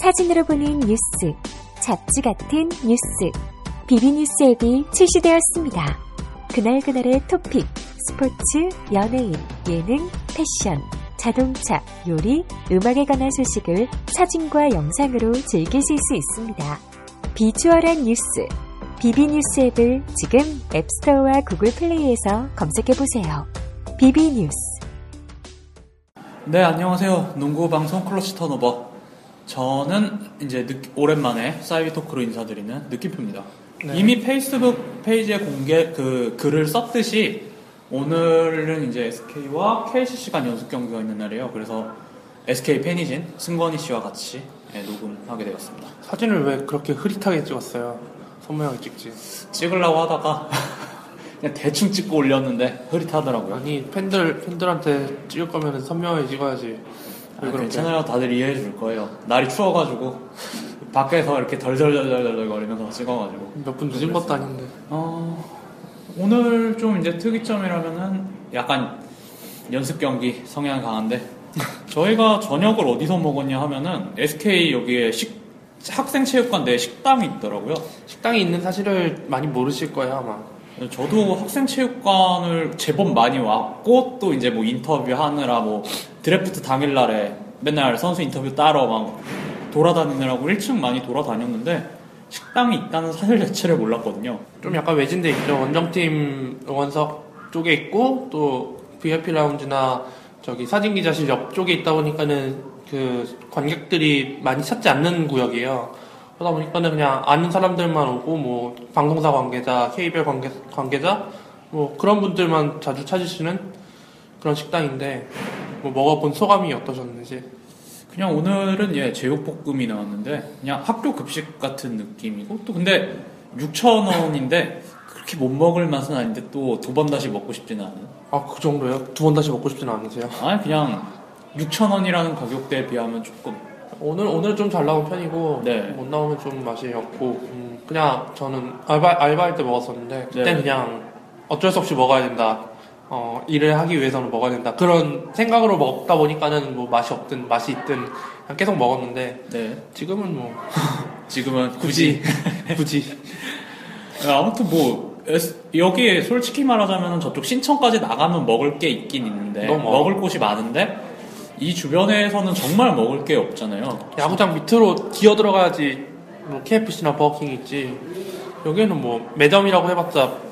사진으로 보는 뉴스, 잡지 같은 뉴스. 비비뉴스 앱이 출시되었습니다. 그날그날의 토픽, 스포츠, 연예인, 예능, 패션, 자동차, 요리, 음악에 관한 소식을 사진과 영상으로 즐기실 수 있습니다. 비주얼한 뉴스, 비비뉴스 앱을 지금 앱스토어와 구글 플레이에서 검색해보세요. 비비뉴스 네, 안녕하세요. 농구 방송 클러치 턴오버. 저는 이제 느- 오랜만에 사이비 토크로 인사드리는 느낌표입니다. 네. 이미 페이스북 페이지에 공개 그 글을 썼듯이 오늘은 이제 SK와 KCC 간 연습 경기가 있는 날이에요. 그래서 SK 팬이진 승건이 씨와 같이 예, 녹음하게 되었습니다. 사진을 왜 그렇게 흐릿하게 찍었어요? 선모양을 찍지. 찍으려고 하다가 그냥 대충 찍고 올렸는데 흐릿하더라고요. 아니 팬들 팬들한테 찍을 거면 선명하게 찍어야지. 왜 아? 괜찮아요. 다들 이해해 줄 거예요. 날이 추워가지고 밖에서 이렇게 덜덜덜덜덜 거리면서 찍어가지고. 몇 분 늦은 것도 아닌데. 어, 오늘 좀 이제 특이점이라면은 약간 연습 경기 성향 강한데 저희가 저녁을 어디서 먹었냐 하면은 SK 여기에 식 학생 체육관 내 식당이 있더라고요. 식당이 있는 사실을 많이 모르실 거예요 아마. 저도 학생 체육관을 제법 많이 왔고 또 이제 뭐 인터뷰 하느라 뭐 드래프트 당일날에 맨날 선수 인터뷰 따러 막 돌아다니느라고 1층 많이 돌아다녔는데 식당이 있다는 사실 자체를 몰랐거든요. 좀 약간 외진데 있죠. 원정팀 응원석 쪽에 있고 또 VIP 라운지나 저기 사진 기자실 옆쪽에 있다 보니까는 그 관객들이 많이 찾지 않는 구역이에요. 그러다 보니까는 그냥 아는 사람들만 오고 뭐 방송사 관계자, KBL 관계, 관계자 뭐 그런 분들만 자주 찾으시는 그런 식당인데 뭐 먹어본 소감이 어떠셨는지 그냥 오늘은 예 제육볶음이 나왔는데 그냥 학교 급식 같은 느낌이고 또 근데 6천 원인데 그렇게 못 먹을 맛은 아닌데 또 두 번 다시 먹고 싶지는 않은. 아그 정도요? 두 번 다시 먹고 싶지는 않으세요? 아니 그냥 6천 원이라는 가격대에 비하면 조금 오늘 오늘 좀 잘 나온 편이고 네. 못 나오면 좀 맛이 없고 음, 그냥 저는 알바 알바할 때 먹었었는데 그때 네. 그냥 어쩔 수 없이 먹어야 된다. 어 일을 하기 위해서는 먹어야 된다. 그런 생각으로 먹다 보니까는 뭐 맛이 없든 맛이 있든 그냥 계속 먹었는데 네 지금은 뭐 지금은 굳이 굳이 네, 아무튼 뭐 여기에 솔직히 말하자면 저쪽 신천까지 나가면 먹을 게 있긴 있는데. 먹을 곳이 많은데 이 주변에서는 정말 먹을 게 없잖아요. 야구장 밑으로 기어 들어가야지 뭐 KFC나 버거킹 있지. 여기는 뭐 매점이라고 해봤자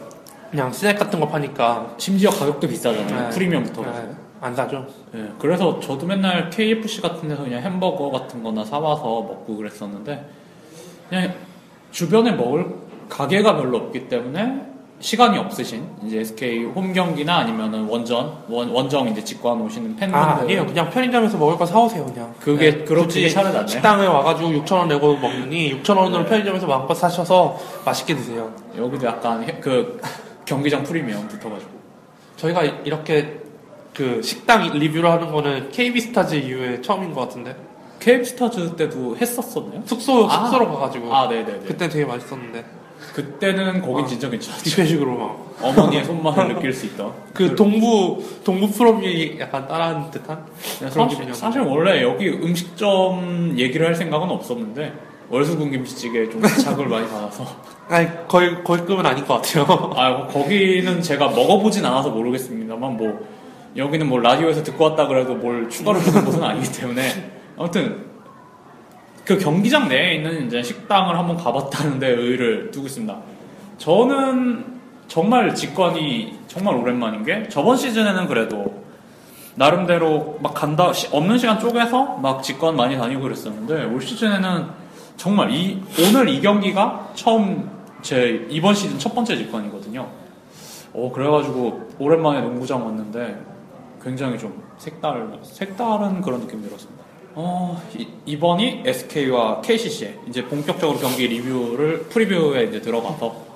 그냥 스낵 같은 거 파니까 심지어 가격도 비싸잖아요. 네. 프리미엄부터. 네, 안 사죠. 예, 그래서 저도 맨날 KFC 같은 데서 그냥 햄버거 같은 거나 사와서 먹고 그랬었는데, 그냥 주변에 먹을 가게가 별로 없기 때문에 시간이 없으신, 이제 SK 홈 경기나 아니면은 원전, 원, 원정 이제 직관 오시는 팬분들. 아, 아니에요. 그냥 편의점에서 먹을 거 사오세요, 그냥. 그게 네, 낫네. 식당에 와가지고 6,000원 내고 먹느니 6,000원으로 네. 편의점에서 마음껏 사셔서 맛있게 드세요. 여기도 약간 해- 그 경기장 프리미엄 붙어가지고. 저희가 이렇게 그 식당 리뷰를 하는 거는 KB스타즈 이후에 처음인 것 같은데. KF스타즈 때도 했었었나요? 숙소, 아. 숙소로 가가지고. 아, 네네네. 그때 되게 맛있었는데. 그때는 거긴 아. 진짜 괜찮았죠. 뷔페식으로 막. 어머니의 손맛을 느낄 수 있다. 그 동부, 동부 프롬이 약간 따라한 듯한? 그런 사실. 사실 원래 여기 음식점 얘기를 할 생각은 없었는데 월수군 김치찌개에 좀 자극을 많이 받아서 아니, 거의, 거의 급은 아닌 것 같아요. 아 거기는 제가 먹어보진 않아서 모르겠습니다만 뭐 여기는 뭐 라디오에서 듣고 왔다 그래도 뭘 추가로 주는 곳은 아니기 때문에 아무튼 그 경기장 내에 있는 이제 식당을 한번 가봤다는데 의의를 두고 있습니다. 저는 정말 직관이 정말 오랜만인 게 저번 시즌에는 그래도 나름대로 막 간다 시- 없는 시간 쪼개서 막 직관 많이 다니고 그랬었는데 올 시즌에는 정말 이 오늘 이 경기가 처음 제 이번 시즌 첫 번째 직관이거든요. 어 그래가지고 오랜만에 농구장 왔는데 굉장히 좀 색달 색다른 그런 느낌이 들었습니다. 어 이, 번이 SK와 KCC의 이제 본격적으로 경기 리뷰를 프리뷰에 이제 들어가서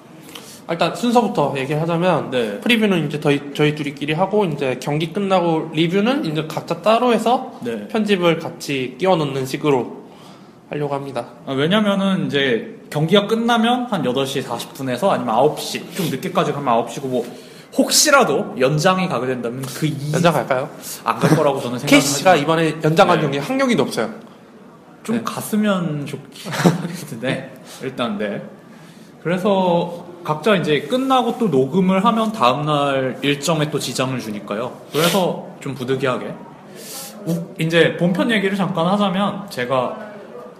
일단 순서부터 얘기를 하자면 네. 프리뷰는 이제 저희, 저희 둘이끼리 하고 이제 경기 끝나고 리뷰는 이제 각자 따로 해서 네. 편집을 같이 끼워 넣는 식으로 하려고 합니다. 아, 왜냐면은 이제 경기가 끝나면 한 8시 40분에서 아니면 9시 좀 늦게까지 가면 9시고 뭐 혹시라도 연장이 가게 된다면 그 연장 갈까요? 이안갈 거라고 저는 KCC가 하지만 이번에 연장한 네. 경기 한 경기도 없어요. 좀 네. 갔으면 좋겠는데 일단 네. 그래서 각자 이제 끝나고 또 녹음을 하면 다음날 일정에 또 지장을 주니까요. 그래서 좀 부득이하게 우- 이제 본편 얘기를 잠깐 하자면 제가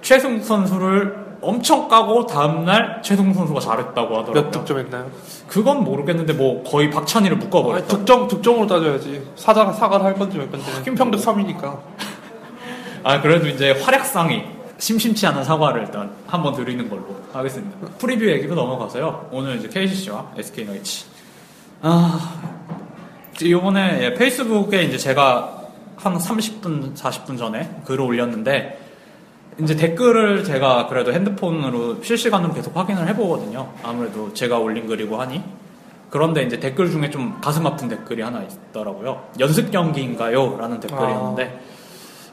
최승 선수를 엄청 까고 다음날 최승 선수가 잘했다고 하더라고요. 몇 득점 했나요? 그건 모르겠는데 뭐 거의 박찬희를 묶어버렸다. 득점 득점으로 따져야지. 사자가 사과를 할 건지 말 건지. 김평도 3위니까. 아 그래도 이제 활약상이 심심치 않은 사과를 일단 한번 드리는 걸로 하겠습니다. 프리뷰 얘기로 넘어가서요. 오늘 이제 KCC와 SK 나이츠. 아 이번에 예, 페이스북에 이제 제가 한 30분 40분 전에 글을 올렸는데 이제 댓글을 제가 그래도 핸드폰으로 실시간으로 계속 확인을 해보거든요. 아무래도 제가 올린 글이고 하니. 그런데 이제 댓글 중에 좀 가슴 아픈 댓글이 하나 있더라고요. 연습 경기인가요? 라는 댓글이었는데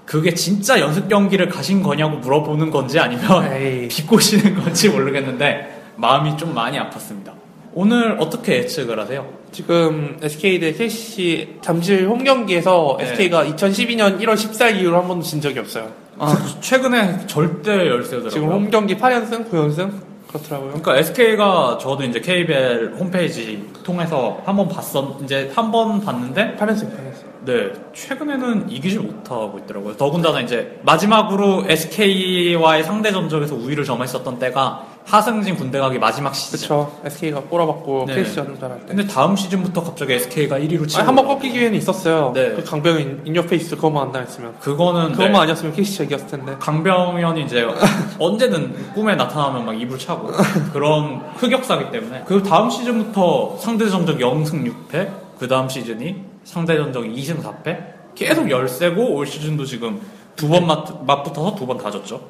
그게 진짜 연습 경기를 가신 거냐고 물어보는 건지 아니면 에이. 비꼬시는 건지 모르겠는데 마음이 좀 많이 아팠습니다. 오늘 어떻게 예측을 하세요? 지금 SK 대 KCC 잠실 홈 경기에서 네. SK가 2012년 1월 14일 이후로 한 번도 진 적이 없어요. 아, 최근에 절대 열세더라고요. 지금 홈 경기 8연승, 9연승 그렇더라고요. 그러니까 SK가 저도 이제 KBL 홈페이지 통해서 한 번 봤었 이제 한 번 봤는데 8연승, 8연승. 네 최근에는 이기질 못하고 있더라고요. 더군다나 이제 마지막으로 SK와의 상대 전적에서 우위를 점했었던 때가 하승진 군대 가기 마지막 시즌. 그쵸. SK가 꼬라박고 네. KCC 전잘할 때. 근데 다음 시즌부터 갑자기 SK가 1위로 치고 한번 꺾기 기회는 있었어요. 네. 그 강병인 인여페이스 그것만 안 당했으면. 그거는 그것만 네. 아니었으면 KCC가 이겼을 텐데. 강병현이 이제 언제든 꿈에 나타나면 막 입을 차고 그런 흑역사기 때문에 그 다음 시즌부터 상대 전적 0승 6패 그 다음 시즌이 상대 전적 2승 4패 계속 열세고 올 시즌도 지금 두 번 맞붙어서 두 번 다 졌죠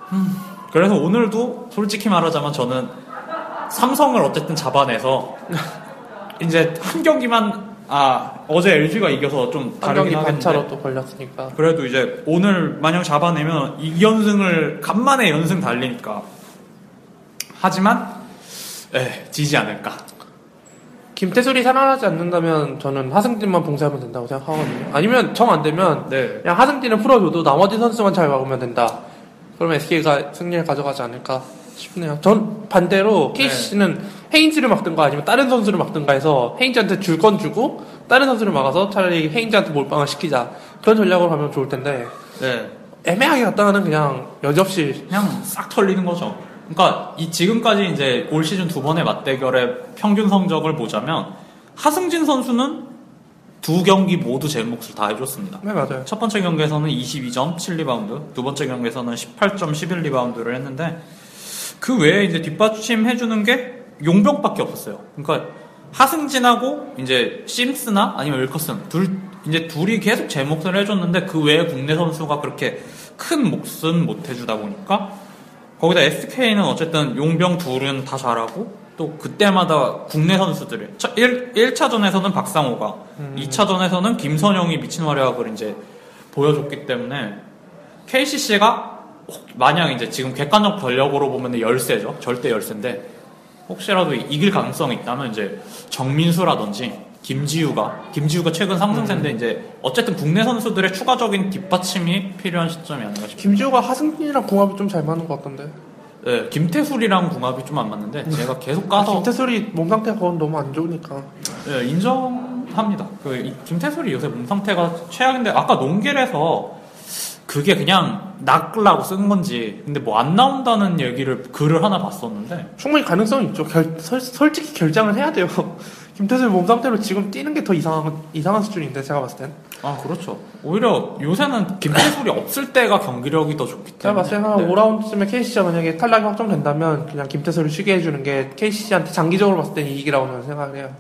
그래서 오늘도 솔직히 말하자면 저는 삼성을 어쨌든 잡아내서 이제 한 경기만 아 어제 LG가 이겨서 좀한 다르긴 경기 반차로 또 걸렸으니까. 그래도 이제 오늘 만약 잡아내면 2연승을 간만에 연승 달리니까 하지만 에 지지 않을까 김태술이 살아나지 않는다면 저는 하승진만 봉쇄하면 된다고 생각하거든요. 아니면 정 안 되면 네 그냥 하승진을 풀어줘도 나머지 선수만 잘 막으면 된다. 그러면 SK가 승리를 가져가지 않을까 싶네요. 전 반대로 KCC는 헤인즈를 막든가 아니면 다른 선수를 막든가 해서 헤인즈한테 줄 건 주고 다른 선수를 막아서 차라리 헤인즈한테 몰빵을 시키자. 그런 전략으로 가면 좋을 텐데 네. 애매하게 갔다가는 그냥 여지없이 그냥 싹 털리는 거죠 그러니까 이 지금까지 이제 올 시즌 두 번의 맞대결의 평균 성적을 보자면 하승진 선수는 두 경기 모두 제 몫을 다 해줬습니다 네 맞아요. 첫 번째 경기에서는 22점 7리바운드, 두 번째 경기에서는 18점 11리바운드를 했는데 그 외에 이제 뒷받침 해주는 게 용병밖에 없었어요. 그러니까 하승진하고 이제 심스나 아니면 윌커슨 둘 이제 둘이 계속 제 몫을 해줬는데 그 외에 국내 선수가 그렇게 큰 몫은 못 해주다 보니까 거기다 SK는 어쨌든 용병 둘은 다 잘하고 또 그때마다 국내 선수들이 1, 1차전에서는 박상호가 2차전에서는 김선영이 미친 활약을 이제 보여줬기 때문에 KCC가 만약 이제 지금 객관적 전력으로 보면 열세죠 절대 열세인데 혹시라도 이길 가능성이 있다면 이제 정민수라든지 김지우가 김지우가 최근 상승세인데 이제 어쨌든 국내 선수들의 추가적인 뒷받침이 필요한 시점이 아닌가 싶습니다. 김지우가 하승진이랑 궁합이 좀 잘 맞는 것 같던데. 네, 김태술이랑 궁합이 좀 안 맞는데 제가 계속 까서 김태술이 몸 상태가 그건 너무 안 좋으니까. 네, 인정합니다. 그 이- 김태술이 요새 몸 상태가 최악인데 아까 농길에서 그게 그냥 낚으려고 쓴 건지 근데 뭐 안 나온다는 얘기를 글을 하나 봤었는데 충분히 가능성이 있죠. 결, 설, 솔직히 결장을 해야 돼요. 김태술 몸 상태로 지금 뛰는 게 더 이상한 이상한 수준인데 제가 봤을 땐. 아 그렇죠. 오히려 요새는 김태술이 없을 때가 경기력이 더 좋기 제가 때문에 봤을 때는 한 네. 5라운드쯤에 KCC가 만약에 탈락이 확정된다면 그냥 김태술을 쉬게 해주는 게 KCC한테 장기적으로 봤을 땐 이익이라고 저는 생각을 해요.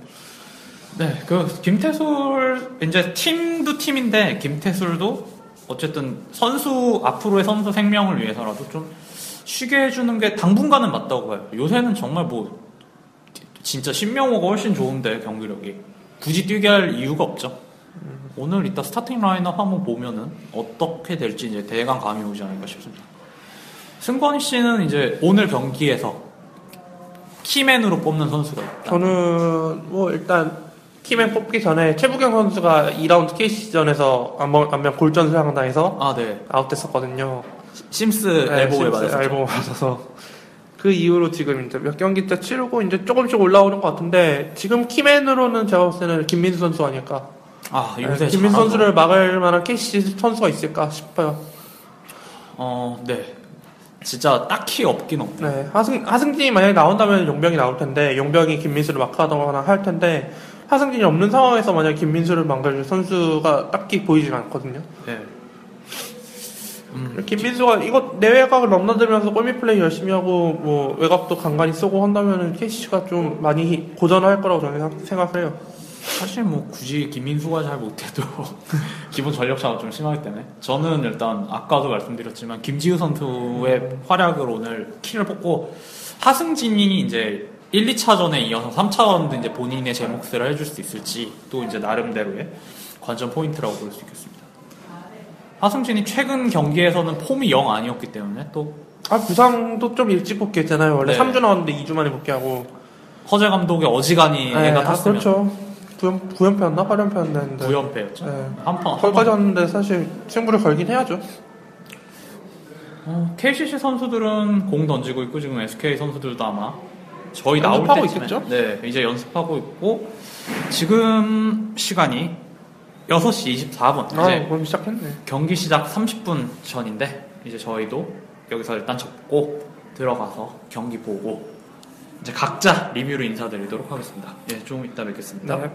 네, 그 김태술 이제 팀도 팀인데 김태술도 어쨌든 선수 앞으로의 선수 생명을 위해서라도 좀 쉬게 해주는 게 당분간은 맞다고 봐요. 요새는 정말 뭐 진짜 신명호가 훨씬 좋은데 경기력이 굳이 뛰게 할 이유가 없죠. 오늘 이따 스타팅 라인업 한번 보면은 어떻게 될지 이제 대강 감이 오지 않을까 싶습니다. 승관이 씨는 이제 오늘 경기에서 key man으로 뽑는 선수가 있다. 저는 뭐 일단 key man 뽑기 전에 최부경 선수가 2라운드 KCC전에서 안면, 안면 골절 부상당해서 아, 네. 아웃됐었거든요. 심스 네, 엘보에 맞았죠. 엘보 맞아서 그 이후로 지금 이제 몇 경기째 치르고 이제 조금씩 올라오는 것 같은데 지금 키맨으로는 제가 봤을 때는 김민수 선수 아닐까. 아 네, 요새 김민수 잘하고. 선수를 막을 만한 KCC 선수가 있을까 싶어요. 어, 네. 진짜 딱히 없긴 없네. 네, 하승 하승진이 만약에 나온다면 용병이 나올 텐데 용병이 김민수를 막하거나 할 텐데 하승진이 없는 상황에서 만약 에 김민수를 막을 선수가 딱히 보이진 않거든요. 네. 음, 김민수가 이거 내외곽을 넘나들면서 골밑 플레이 열심히 하고 뭐 외곽도 간간히 쏘고 한다면은 KCC가 좀 많이 고전할 거라고 저는 생각- 생각을 해요. 사실 뭐 굳이 김민수가 잘 못해도 기본 전력차가 좀 심하기 때문에 저는 일단 아까도 말씀드렸지만 김지우 선수의 활약을 오늘 키를 뽑고 하승진이 이제 1, 2차전에 이어서 3차전도 이제 본인의 제 몫을 해줄 수 있을지 또 이제 나름대로의 관전 포인트라고 볼 수 있겠습니다. 하승진이 최근 경기에서는 폼이 영 아니었기 때문에 또 아 부상도 좀 일찍 복귀했잖아요. 원래 네. 3주 나왔는데 2주 만에 복귀하고. 허재 감독의 어지간히 네, 애가 아, 탔으면 그렇죠. 구연 구연패였나 8연패였는데. 9연패였죠. 네. 한판 거기까지 왔는데 사실 승부를 걸긴 해야죠. 어, KCC 선수들은 공 던지고 있고 지금 SK 선수들도 아마 저희 나올 연습하고 때쯤에 있겠죠? 네 이제 연습하고 있고 지금 시간이 6시 24분 아, 이제 그럼 시작했네. 경기 시작 30분 전인데 이제 저희도 여기서 일단 접고 들어가서 경기 보고 이제 각자 리뷰로 인사드리도록 하겠습니다. 예, 좀 이따 뵙겠습니다. 네.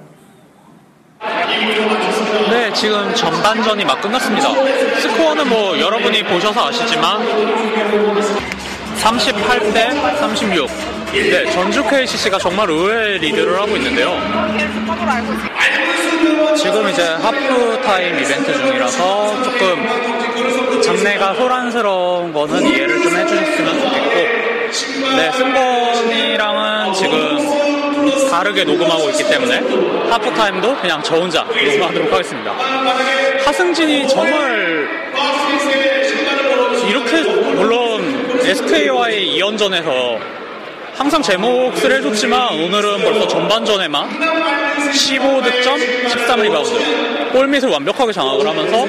네, 지금 전반전이 막 끝났습니다. 스코어는 뭐 여러분이 보셔서 아시지만 38대 36. 네, 전주 KCC가 정말 의외의 리드를 하고 있는데요. 지금 이제 하프 타임 이벤트 중이라서 조금 장내가 소란스러운 거는 이해를 좀 해주셨으면 좋겠고, 네, 승범이랑은 지금 다르게 녹음하고 있기 때문에 하프 타임도 그냥 저 혼자 녹음하도록 하겠습니다. 하승진이 정말 이렇게 물론 SK와의 2연전에서 항상 제 몫을 해줬지만 오늘은 벌써 전반전에만 15득점, 13리바운드 골밑을 완벽하게 장악을 하면서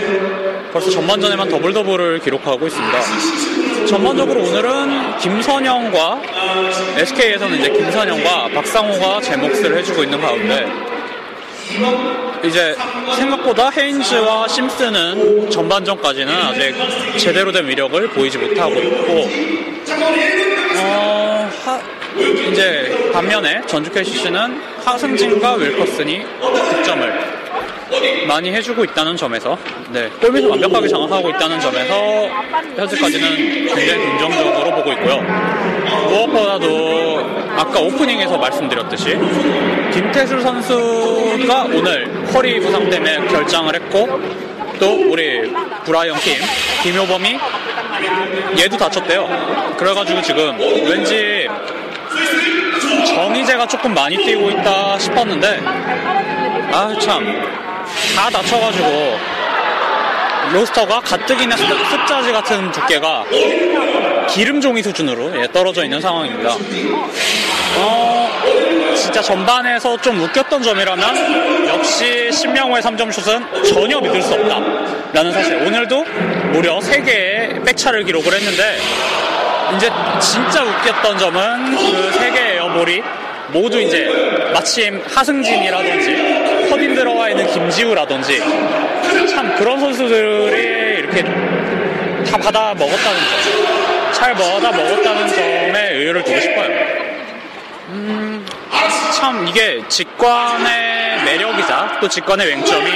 벌써 전반전에만 더블 더블을 기록하고 있습니다. 전반적으로 오늘은 김선형과 SK에서는 이제 김선형과 박상오가 제 몫을 해주고 있는 가운데 이제 생각보다 헤인즈와 심스는 전반전까지는 아직 제대로 된 위력을 보이지 못하고 있고 어, 하- 이제 반면에 전주 KCC는 하승진과 윌커슨이 득점을 많이 해주고 있다는 점에서 네, 골밑을 완벽하게 장악하고 있다는 점에서 현재까지는 굉장히 긍정적으로 보고 있고요. 무엇보다도 아까 오프닝에서 말씀드렸듯이 김태술 선수가 오늘 허리 부상 때문에 결장을 했고 또 우리 브라이언 킴, 김효범이 얘도 다쳤대요. 그래가지고 지금 왠지 정희재가 조금 많이 뛰고 있다 싶었는데 아 참 다 다쳐가지고 로스터가 가뜩이나 습- 습자지 같은 두께가 기름종이 수준으로 예, 떨어져 있는 상황입니다. 어, 진짜 전반에서 좀 웃겼던 점이라면 역시 신명호의 3점 슛은 전혀 믿을 수 없다. 라는 사실. 오늘도 무려 3개의 백차를 기록을 했는데 이제 진짜 웃겼던 점은 그 3개의 에어볼이 모두 이제 마침 하승진이라든지 허딘 들어와 있는 김지우라든지 참 그런 선수들이 이렇게 다 받아 먹었다는 점, 잘 받아 먹었다는 점에 의의를 두고 싶어요. 음, 참 이게 직관의 매력이자 또 직관의 맹점이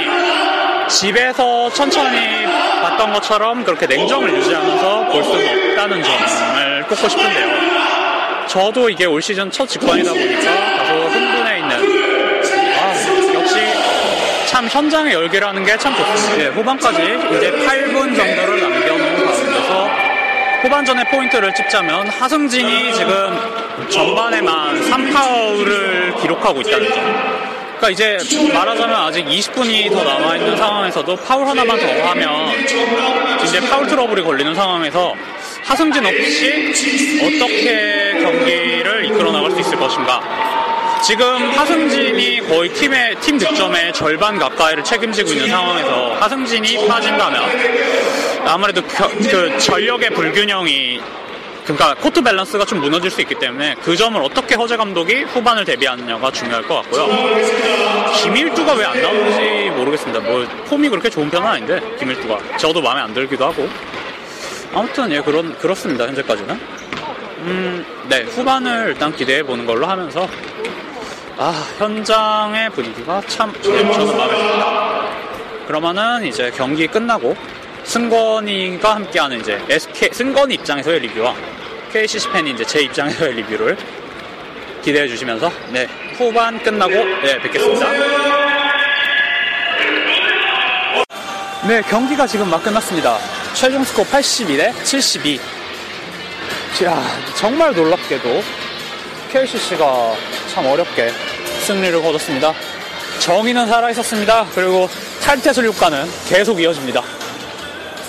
집에서 천천히 봤던 것처럼 그렇게 냉정을 유지하면서 볼 수가 없다는 점을 꼽고 싶은데요. 저도 이게 올 시즌 첫 직관이다 보니까 다소 흥분해 있는 참 현장의 열기라는 게 참 좋습니다. 예, 후반까지 이제 8분 정도를 남겨놓은 가운데서 후반전의 포인트를 찝자면 하승진이 지금 전반에만 3파울을 기록하고 있다는 점. 그러니까 이제 말하자면 아직 20분이 더 남아있는 상황에서도 파울 하나만 더 하면 이제 파울 트러블이 걸리는 상황에서 하승진 없이 어떻게 경기를 이끌어 나갈 수 있을 것인가. 지금 하승진이 거의 팀의 팀 득점의 절반 가까이를 책임지고 있는 상황에서 하승진이 빠진다면 아무래도 겨- 그 전력의 불균형이 그러니까 코트 밸런스가 좀 무너질 수 있기 때문에 그 점을 어떻게 허재 감독이 후반을 대비하느냐가 중요할 것 같고요. 김일두가 왜 안 나오는지 모르겠습니다. 뭐 폼이 그렇게 좋은 편은 아닌데 김일두가 저도 마음에 안 들기도 하고 아무튼 예 그런 그렇습니다 현재까지는. 음, 네 후반을 일단 기대해 보는 걸로 하면서 아 현장의 분위기가 참 네, 저는 마음에 듭니다. 그러면은 이제 경기 끝나고 승건이가 함께하는 이제 SK 승건이 입장에서의 리뷰와 KCC 팬이 이제 제 입장에서의 리뷰를 기대해 주시면서 네 후반 끝나고 네 뵙겠습니다. 네 경기가 지금 막 끝났습니다. 최종 스코어 82대 72. 야 정말 놀랍게도 KCC가 참 어렵게 승리를 거뒀습니다. 정의는 살아있었습니다. 그리고 탈퇴술 효과는 계속 이어집니다.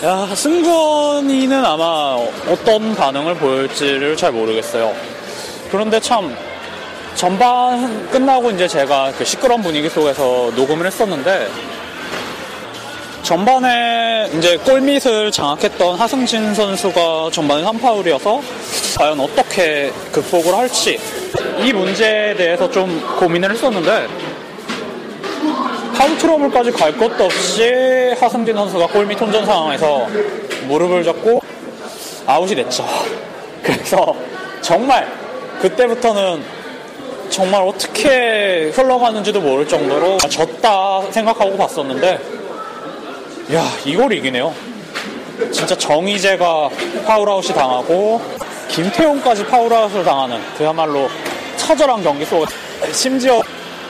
야, 승건이는 아마 어떤 반응을 보일지를 잘 모르겠어요. 그런데 참, 전반 끝나고 이제 제가 그 시끄러운 분위기 속에서 녹음을 했었는데, 전반에 이제 골밑을 장악했던 하승진 선수가 전반에 3파울이어서 과연 어떻게 극복을 할지 이 문제에 대해서 좀 고민을 했었는데 파울 트러블까지 갈 것도 없이 하승진 선수가 골밑 혼전 상황에서 무릎을 잡고 아웃이 됐죠. 그래서 정말 그때부터는 정말 어떻게 흘러가는지도 모를 정도로 졌다 생각하고 봤었는데 야 이걸 이기네요. 진짜 정희재가 파울아웃이 당하고 김태홍까지 파울아웃을 당하는 그야말로 처절한 경기 속 심지어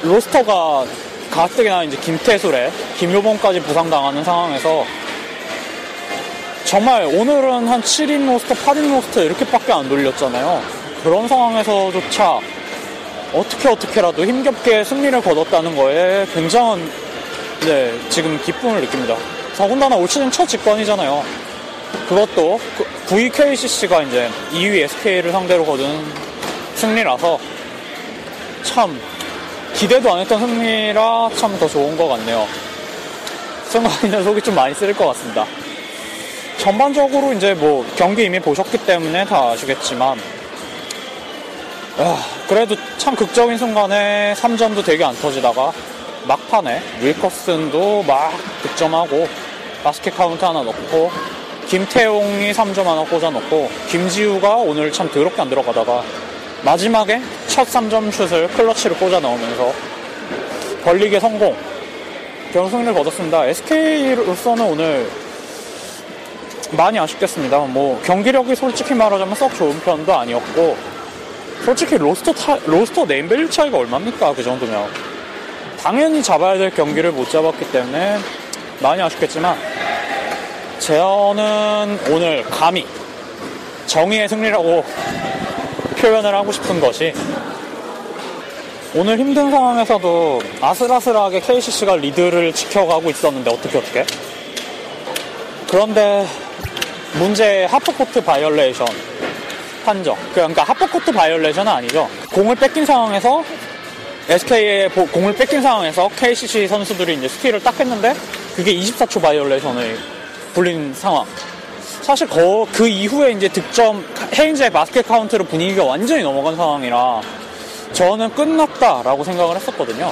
로스터가 가뜩이나 이제 김태술에 김효범까지 부상당하는 상황에서 정말 오늘은 한 7인 로스터, 8인 로스터 이렇게밖에 안 돌렸잖아요. 그런 상황에서조차 어떻게 어떻게라도 힘겹게 승리를 거뒀다는 거에 굉장한 네, 지금 기쁨을 느낍니다. 더군다나 올 시즌 첫 직관이잖아요. 그것도 VKCC가 이제 2위 SK를 상대로 거둔 승리라서 참 기대도 안 했던 승리라 참 더 좋은 것 같네요. 순간이는 속이 좀 많이 쓰릴 것 같습니다. 전반적으로 이제 뭐 경기 이미 보셨기 때문에 다 아시겠지만 아, 그래도 참 극적인 순간에 3점도 되게 안 터지다가 막판에 윌커슨도 막 득점하고 바스켓 카운트 하나 넣고 김태홍이 3점 하나 꽂아 넣고 김지후가 오늘 참 더럽게 안 들어가다가 마지막에 첫 3점 슛을 클러치를 꽂아 넣으면서 벌리게 성공 결승을 거뒀습니다. SK로서는 오늘 많이 아쉽겠습니다. 뭐 경기력이 솔직히 말하자면 썩 좋은 편도 아니었고 솔직히 로스터 타, 로스터 name value 차이가 얼마입니까 그 정도면 당연히 잡아야 될 경기를 못 잡았기 때문에 많이 아쉽겠지만 저는 오늘 감히 정의의 승리라고 표현을 하고 싶은 것이 오늘 힘든 상황에서도 아슬아슬하게 KCC가 리드를 지켜가고 있었는데 어떻게 어떻게? 그런데 문제 하프코트 바이올레이션 판정. 그러니까 하프코트 바이올레이션은 아니죠. 공을 뺏긴 상황에서 SK의 공을 뺏긴 상황에서 KCC 선수들이 이제 스틸을 딱 했는데 그게 24초 바이올레이션을 불린 상황 사실 거, 그 이후에 이제 득점 헤인즈의 바스켓 카운트로 분위기가 완전히 넘어간 상황이라 저는 끝났다라고 생각을 했었거든요.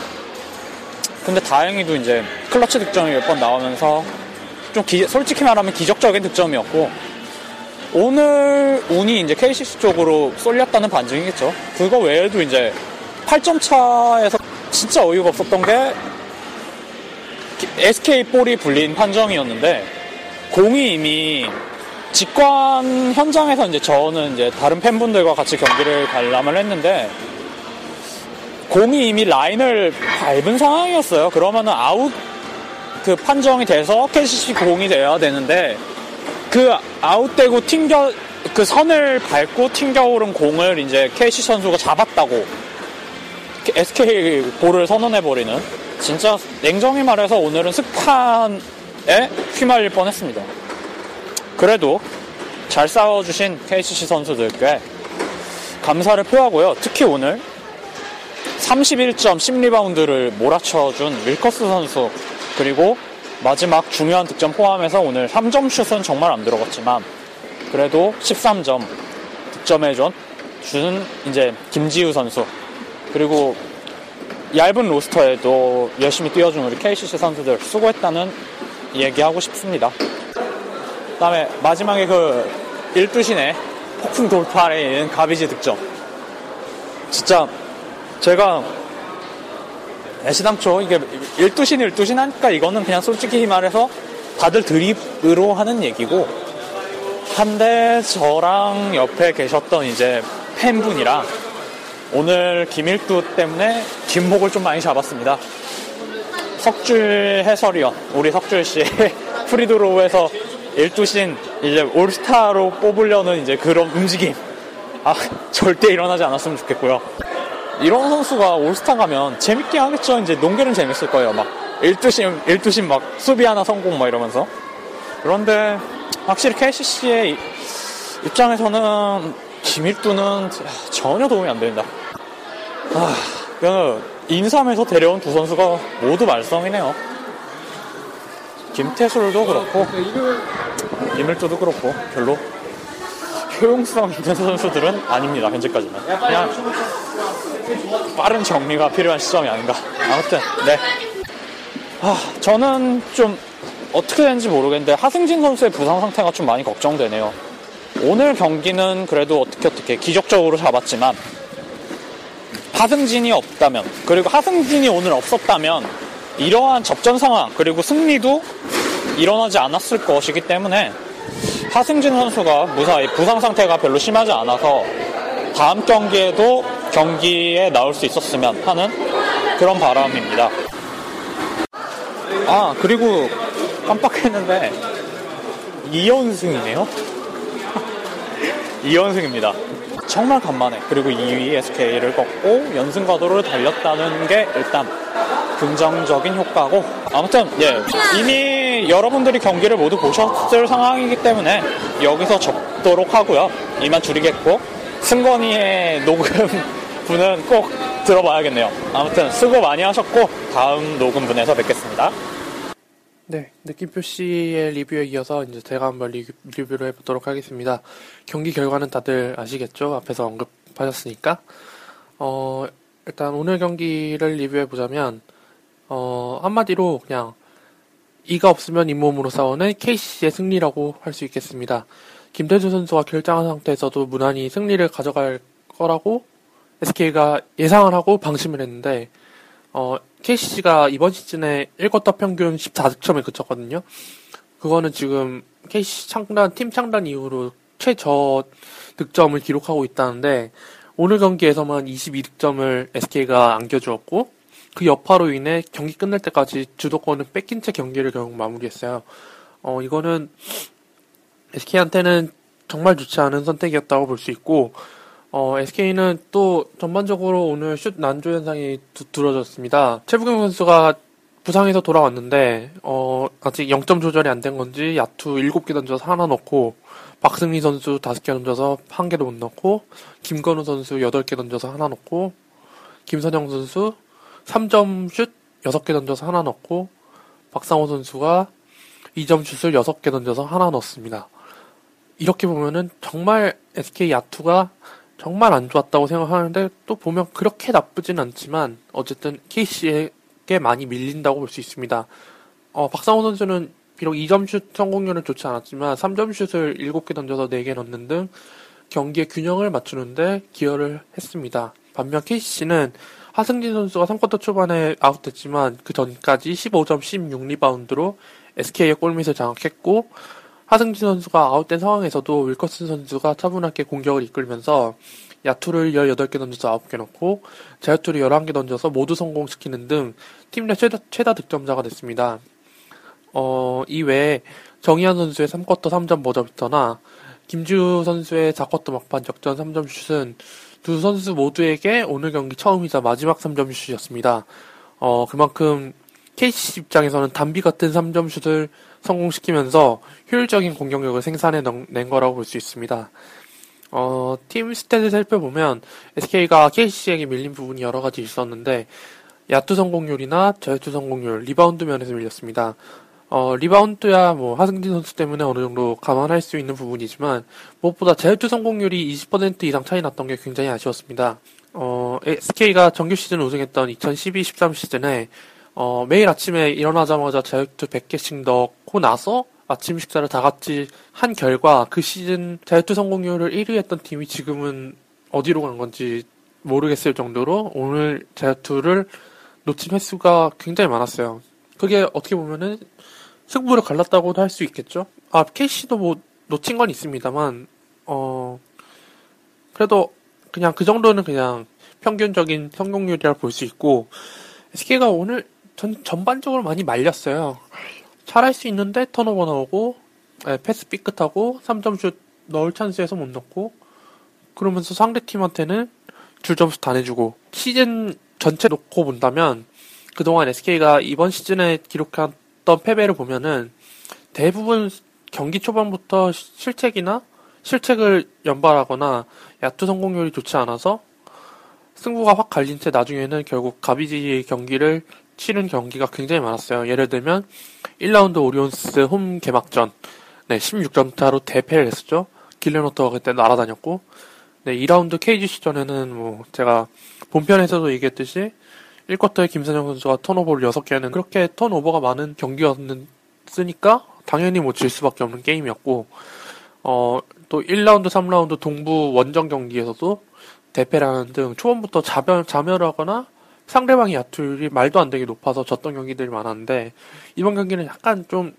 근데 다행히도 이제 클러치 득점이 몇 번 나오면서 좀 기, 솔직히 말하면 기적적인 득점이었고 오늘 운이 이제 KCC 쪽으로 쏠렸다는 반증이겠죠. 그거 외에도 이제 8점 차에서 진짜 어이가 없었던 게 SK 볼이 불린 판정이었는데 공이 이미 직관 현장에서 이제 저는 이제 다른 팬분들과 같이 경기를 관람을 했는데 공이 이미 라인을 밟은 상황이었어요. 그러면은 아웃 그 판정이 돼서 KCC 공이 돼야 되는데 그 아웃되고 튕겨 그 선을 밟고 튕겨오른 공을 이제 KC 선수가 잡았다고 SK 볼을 선언해 버리는 진짜 냉정히 말해서 오늘은 습판에 휘말릴 뻔했습니다. 그래도 잘 싸워주신 KCC 선수들께 감사를 표하고요. 특히 오늘 31점 10리바운드를 몰아쳐준 윌커스 선수 그리고 마지막 중요한 득점 포함해서 오늘 3점 슛은 정말 안 들어갔지만 그래도 13점 득점해준 주는 이제 김지우 선수 그리고 얇은 로스터에도 열심히 뛰어준 우리 KCC 선수들 수고했다는 얘기하고 싶습니다. 그 다음에 마지막에 그 12신의 폭풍 돌파에 있는 가비지 득점. 진짜 제가 애시당초 이게 12신 12신 하니까 이거는 그냥 솔직히 말해서 다들 드립으로 하는 얘기고 한데 저랑 옆에 계셨던 이제 팬분이랑 오늘 김일두 때문에 뒷목을 좀 많이 잡았습니다. 석줄 해설위원, 우리 석줄 씨 프리드로우에서 12신 이제 올스타로 뽑으려는 이제 그런 움직임. 아, 절대 일어나지 않았으면 좋겠고요. 이런 선수가 올스타 가면 재밌게 하겠죠. 이제 농구는 재밌을 거예요. 막 12신, 12신 막 수비 하나 성공 막 이러면서. 그런데 확실히 KCC의 입장에서는 김일두는 전혀 도움이 안 된다. 아, 그 인삼에서 데려온 두 선수가 모두 말썽이네요. 김태술도 그렇고 김일두도 그렇고 별로 효용성 있는 선수들은 아닙니다. 현재까지는 그냥 빠른 정리가 필요한 시점이 아닌가. 아무튼 네. 아, 저는 좀 어떻게 되는지 모르겠는데 하승진 선수의 부상 상태가 좀 많이 걱정되네요. 오늘 경기는 그래도 어떻게 어떻게 기적적으로 잡았지만 하승진이 없다면 그리고 하승진이 오늘 없었다면 이러한 접전 상황 그리고 승리도 일어나지 않았을 것이기 때문에 하승진 선수가 무사히 부상 상태가 별로 심하지 않아서 다음 경기에도 경기에 나올 수 있었으면 하는 그런 바람입니다. 아 그리고 깜빡했는데 이연승이네요. 이연승입니다. 정말 간만에 그리고 2위 SK를 꺾고 연승 가도를 달렸다는 게 일단 긍정적인 효과고. 아무튼 예 이미 여러분들이 경기를 모두 보셨을 상황이기 때문에 여기서 접도록 하고요. 이만 줄이겠고 승건이의 녹음 분은 꼭 들어봐야겠네요. 아무튼 수고 많이 하셨고 다음 녹음 분에서 뵙겠습니다 네, 느낌표 씨의 리뷰에 이어서 이제 제가 한번 리, 리뷰를 해보도록 하겠습니다. 경기 결과는 다들 아시겠죠? 앞에서 언급하셨으니까. 어, 일단 오늘 경기를 리뷰해보자면, 어, 한마디로 그냥 이가 없으면 잇몸으로 싸우는 KCC의 승리라고 할 수 있겠습니다. 김태준 선수가 결장한 상태에서도 무난히 승리를 가져갈 거라고 SK가 예상을 하고 방심을 했는데, 어, KCC가 이번 시즌에 1쿼터 평균 14득점에 그쳤거든요. 그거는 지금 KCC 창단, 팀 창단 이후로 최저 득점을 기록하고 있다는데, 오늘 경기에서만 22득점을 SK가 안겨주었고, 그 여파로 인해 경기 끝날 때까지 주도권을 뺏긴 채 경기를 결국 마무리했어요. 어, 이거는 SK한테는 정말 좋지 않은 선택이었다고 볼 수 있고, 어, SK는 또 전반적으로 오늘 슛 난조 현상이 두, 드러졌습니다. 최부경 선수가 부상에서 돌아왔는데, 어, 아직 0점 조절이 안 된 건지 야투 7개 던져서 하나 넣고, 박승리 선수 5개 던져서 한 개도 못 넣고, 김건우 선수 8개 던져서 하나 넣고, 김선영 선수 3점 슛 6개 던져서 하나 넣고, 박상호 선수가 2점 슛을 6개 던져서 하나 넣었습니다. 이렇게 보면은 정말 SK 야투가 정말 안 좋았다고 생각하는데 또 보면 그렇게 나쁘진 않지만 어쨌든 KC에게 많이 밀린다고 볼 수 있습니다. 어, 박상호 선수는 비록 2점 슛 성공률은 좋지 않았지만 3점 슛을 7개 던져서 4개 넣는 등 경기의 균형을 맞추는데 기여를 했습니다. 반면 KCC는 하승진 선수가 3쿼터 초반에 아웃됐지만 그 전까지 15점 16리바운드로 SK의 골밑을 장악했고 하승진 선수가 아웃된 상황에서도 윌커슨 선수가 차분하게 공격을 이끌면서 야투를 18개 던져서 9개 넣고 자유투를 11개 던져서 모두 성공시키는 등 팀 내 최다, 최다 득점자가 됐습니다. 어, 이외에 정희환 선수의 3쿼터 3점 버저비터나 김주 선수의 4쿼터 막판 적전 3점 슛은 두 선수 모두에게 오늘 경기 처음이자 마지막 3점 슛이었습니다. 어, 그만큼 KC 입장에서는 단비 같은 3점 슛을 성공시키면서 효율적인 공격력을 생산해 낸 거라고 볼 수 있습니다. 어, 팀 stat을 살펴보면 SK가 KCC에게 밀린 부분이 여러 가지 있었는데 야투 성공률이나 자유투 성공률, 리바운드 면에서 밀렸습니다. 어, 리바운드야 뭐 하승진 선수 때문에 어느 정도 감안할 수 있는 부분이지만 무엇보다 자유투 성공률이 20% 이상 차이 났던 게 굉장히 아쉬웠습니다. 어, SK가 정규 시즌 우승했던 2012-13 시즌에 어, 매일 아침에 일어나자마자 자유투 100개씩 넣고 나서 아침 식사를 다 같이 한 결과 그 시즌 자유투 성공률을 1위 했던 팀이 지금은 어디로 간 건지 모르겠을 정도로 오늘 자유투를 놓친 횟수가 굉장히 많았어요. 그게 어떻게 보면은 승부를 갈랐다고도 할 수 있겠죠. 아, KC도 뭐 놓친 건 있습니다만 어 그래도 그냥 그 정도는 그냥 평균적인 성공률이라 볼 수 있고 SK가 오늘 전 전반적으로 많이 말렸어요. 잘할 수 있는데 턴오버 나오고 예, 패스 삐끗하고 3점슛 넣을 찬스에서 못 넣고 그러면서 상대팀한테는 줄점수 다 내주고 시즌 전체 놓고 본다면 그동안 SK가 이번 시즌에 기록했던 패배를 보면은 대부분 경기 초반부터 실책이나 실책을 연발하거나 야투 성공률이 좋지 않아서 승부가 확 갈린 채 나중에는 결국 가비지 경기를 치른 경기가 굉장히 많았어요. 예를 들면 1라운드 오리온스 홈 개막전 네, 16점 차로 대패를 했었죠. 길레노터가 그때 날아다녔고 네, 2라운드 KGC전에는 뭐 제가 본편에서도 얘기했듯이 1쿼터에 김선영 선수가 턴오버를 6개 하는 그렇게 턴오버가 많은 경기였으니까 당연히 뭐 질 수밖에 없는 게임이었고 어, 또 1라운드, 3라운드 동부 원정 경기에서도 대패라는 등 초반부터 자멸, 자멸하거나 상대방의 야투율이 말도 안 되게 높아서 졌던 경기들이 많았는데 이번 경기는 약간 좀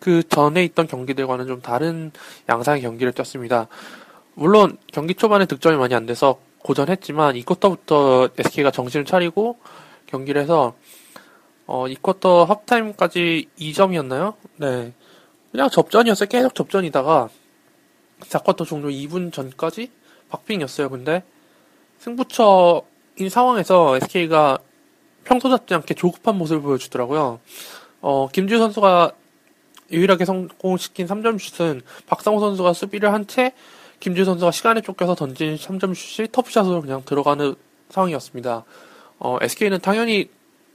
그 전에 있던 경기들과는 좀 다른 양상의 경기를 뛰었습니다. 물론 경기 초반에 득점이 많이 안 돼서 고전했지만 이 쿼터부터 SK가 정신을 차리고 경기를 해서 어, 이 쿼터 합타임까지 2점이었나요? 네. 그냥 접전이었어요. 계속 접전이다가 4쿼터 종료 2분 전까지 박빙이었어요. 근데 승부처 인 상황에서 SK가 평소답지 않게 조급한 모습을 보여주더라고요. 어, 김주희 선수가 유일하게 성공시킨 3점 슛은 박상호 선수가 수비를 한 채 김주희 선수가 시간에 쫓겨서 던진 3점 슛이 터프샷으로 그냥 들어가는 상황이었습니다. 어, SK는 당연히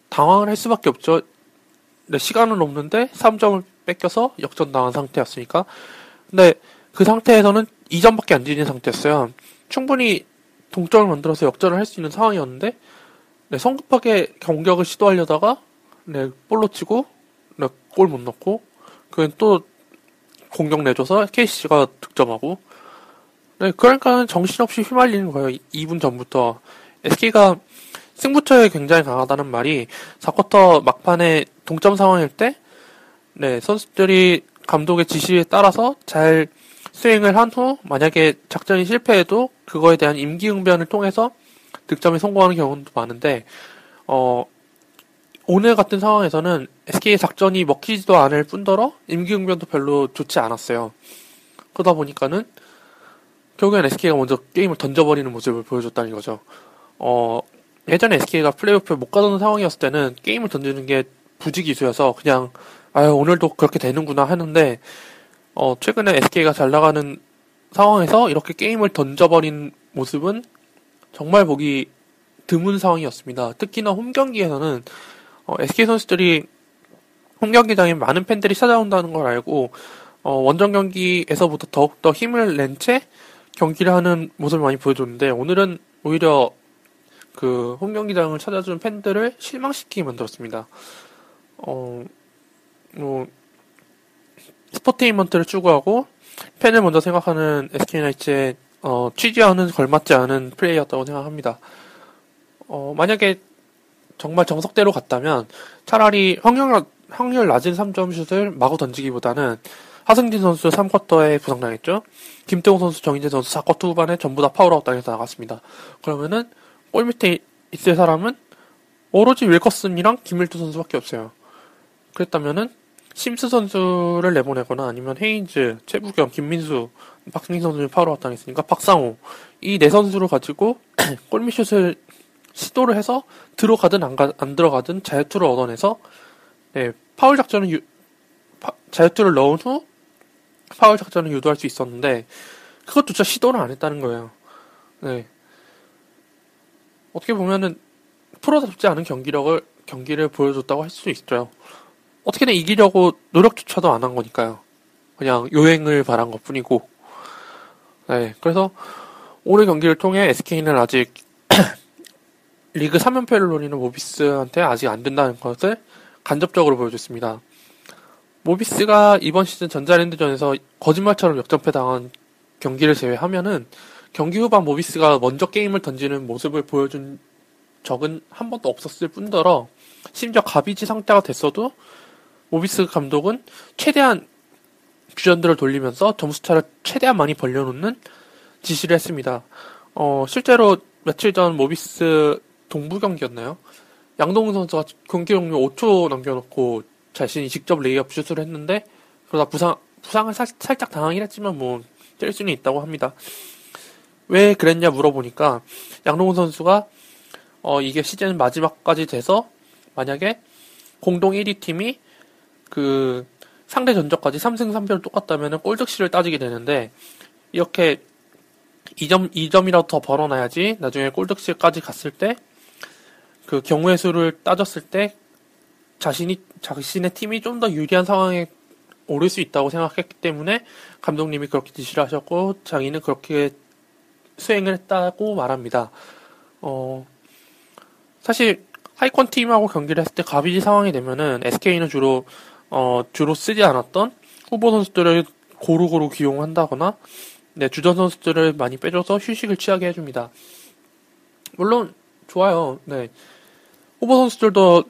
당황을 할 수밖에 없죠. 네, 시간은 없는데 3점을 뺏겨서 역전당한 상태였으니까. 근데 그 상태에서는 2점밖에 안 지닌 상태였어요. 충분히 동점을 만들어서 역전을 할 수 있는 상황이었는데 네, 성급하게 공격을 시도하려다가 네, 볼로 치고 네, 골 못 넣고 그건 또 공격 내줘서 KC가 득점하고 네, 그러니까 정신없이 휘말리는 거예요. 2분 전부터 SK가 승부처에 굉장히 강하다는 말이 4쿼터 막판에 동점 상황일 때 네, 선수들이 감독의 지시에 따라서 잘 수행을 한 후 만약에 작전이 실패해도 그거에 대한 임기응변을 통해서 득점에 성공하는 경우도 많은데 어 오늘 같은 상황에서는 SK의 작전이 먹히지도 않을 뿐더러 임기응변도 별로 좋지 않았어요. 그러다 보니까는 결국엔 SK가 먼저 게임을 던져버리는 모습을 보여줬다는 거죠. 어 예전에 SK가 플레이오프에 못 가던 상황이었을 때는 게임을 던지는 게 부지기수여서 그냥 아유 오늘도 그렇게 되는구나 하는데 어 최근에 SK가 잘 나가는 상황에서 이렇게 게임을 던져버린 모습은 정말 보기 드문 상황이었습니다. 특히나 홈 경기에서는 어, SK 선수들이 홈 경기장에 많은 팬들이 찾아온다는 걸 알고 어, 원정 경기에서부터 더욱더 힘을 낸 채 경기를 하는 모습을 많이 보여줬는데 오늘은 오히려 그 홈 경기장을 찾아준 팬들을 실망시키게 만들었습니다. 어, 뭐 스포테인먼트를 추구하고 팬을 먼저 생각하는 SK나이츠의 어, 취지와는 걸맞지 않은 플레이였다고 생각합니다. 어, 만약에 정말 정석대로 갔다면 차라리 확률, 확률 낮은 3점 슛을 마구 던지기보다는 하승진 선수 3쿼터에 부상당했죠. 김태홍 선수, 정희재 선수 4쿼터 후반에 전부 다 파울아웃 당해서 나갔습니다. 그러면은 골 밑에 있을 사람은 오로지 윌커슨이랑 김일두 선수밖에 없어요. 그랬다면은 심스 선수를 내보내거나 아니면 헤인즈, 최부경, 김민수, 박승리 선수를 파울아웃 당했으니까 박상오 이 네 선수를 가지고 골밑슛을 시도를 해서 들어가든 안, 가, 안 들어가든 자유투를 얻어내서 네, 파울 작전을 유, 파, 자유투를 넣은 후 파울 작전을 유도할 수 있었는데 그것조차 시도를 안 했다는 거예요. 네. 어떻게 보면은 프로답지 않은 경기력을 경기를 보여줬다고 할 수 있죠. 어떻게든 이기려고 노력조차도 안 한 거니까요. 그냥 요행을 바란 것 뿐이고. 네, 그래서 오늘 경기를 통해 SK는 아직 리그 3연패를 노리는 모비스한테 아직 안 된다는 것을 간접적으로 보여줬습니다. 모비스가 이번 시즌 전자랜드전에서 거짓말처럼 역전패 당한 경기를 제외하면은 경기 후반 모비스가 먼저 게임을 던지는 모습을 보여준 적은 한 번도 없었을 뿐더러 심지어 가비지 상태가 됐어도 모비스 감독은 최대한 주전들을 돌리면서 점수차를 최대한 많이 벌려놓는 지시를 했습니다. 어, 실제로 며칠 전 모비스 동부 경기였나요? 양동근 선수가 경기 종료 5초 남겨놓고 자신이 직접 레이업 슛을 했는데 그러다 부상 부상을 살, 살짝 당하긴 했지만 뭐 뛸 수는 있다고 합니다. 왜 그랬냐 물어보니까 양동근 선수가 어 이게 시즌 마지막까지 돼서 만약에 공동 1위 팀이 그 상대 전적까지 3승 3패로 똑같다면 골득실을 따지게 되는데 이렇게 2점 2점이라도 더 벌어놔야지 나중에 골득실까지 갔을 때 그 경우의 수를 따졌을 때 자신이 자신의 팀이 좀 더 유리한 상황에 오를 수 있다고 생각했기 때문에 감독님이 그렇게 지시를 하셨고 자기는 그렇게 수행을 했다고 말합니다. 어 사실 하이권 팀하고 경기를 했을 때 가비지 상황이 되면은 SK는 주로 어 주로 쓰지 않았던 후보 선수들을 고루고루 기용한다거나 네, 주전 선수들을 많이 빼줘서 휴식을 취하게 해줍니다. 물론 좋아요. 네. 후보 선수들도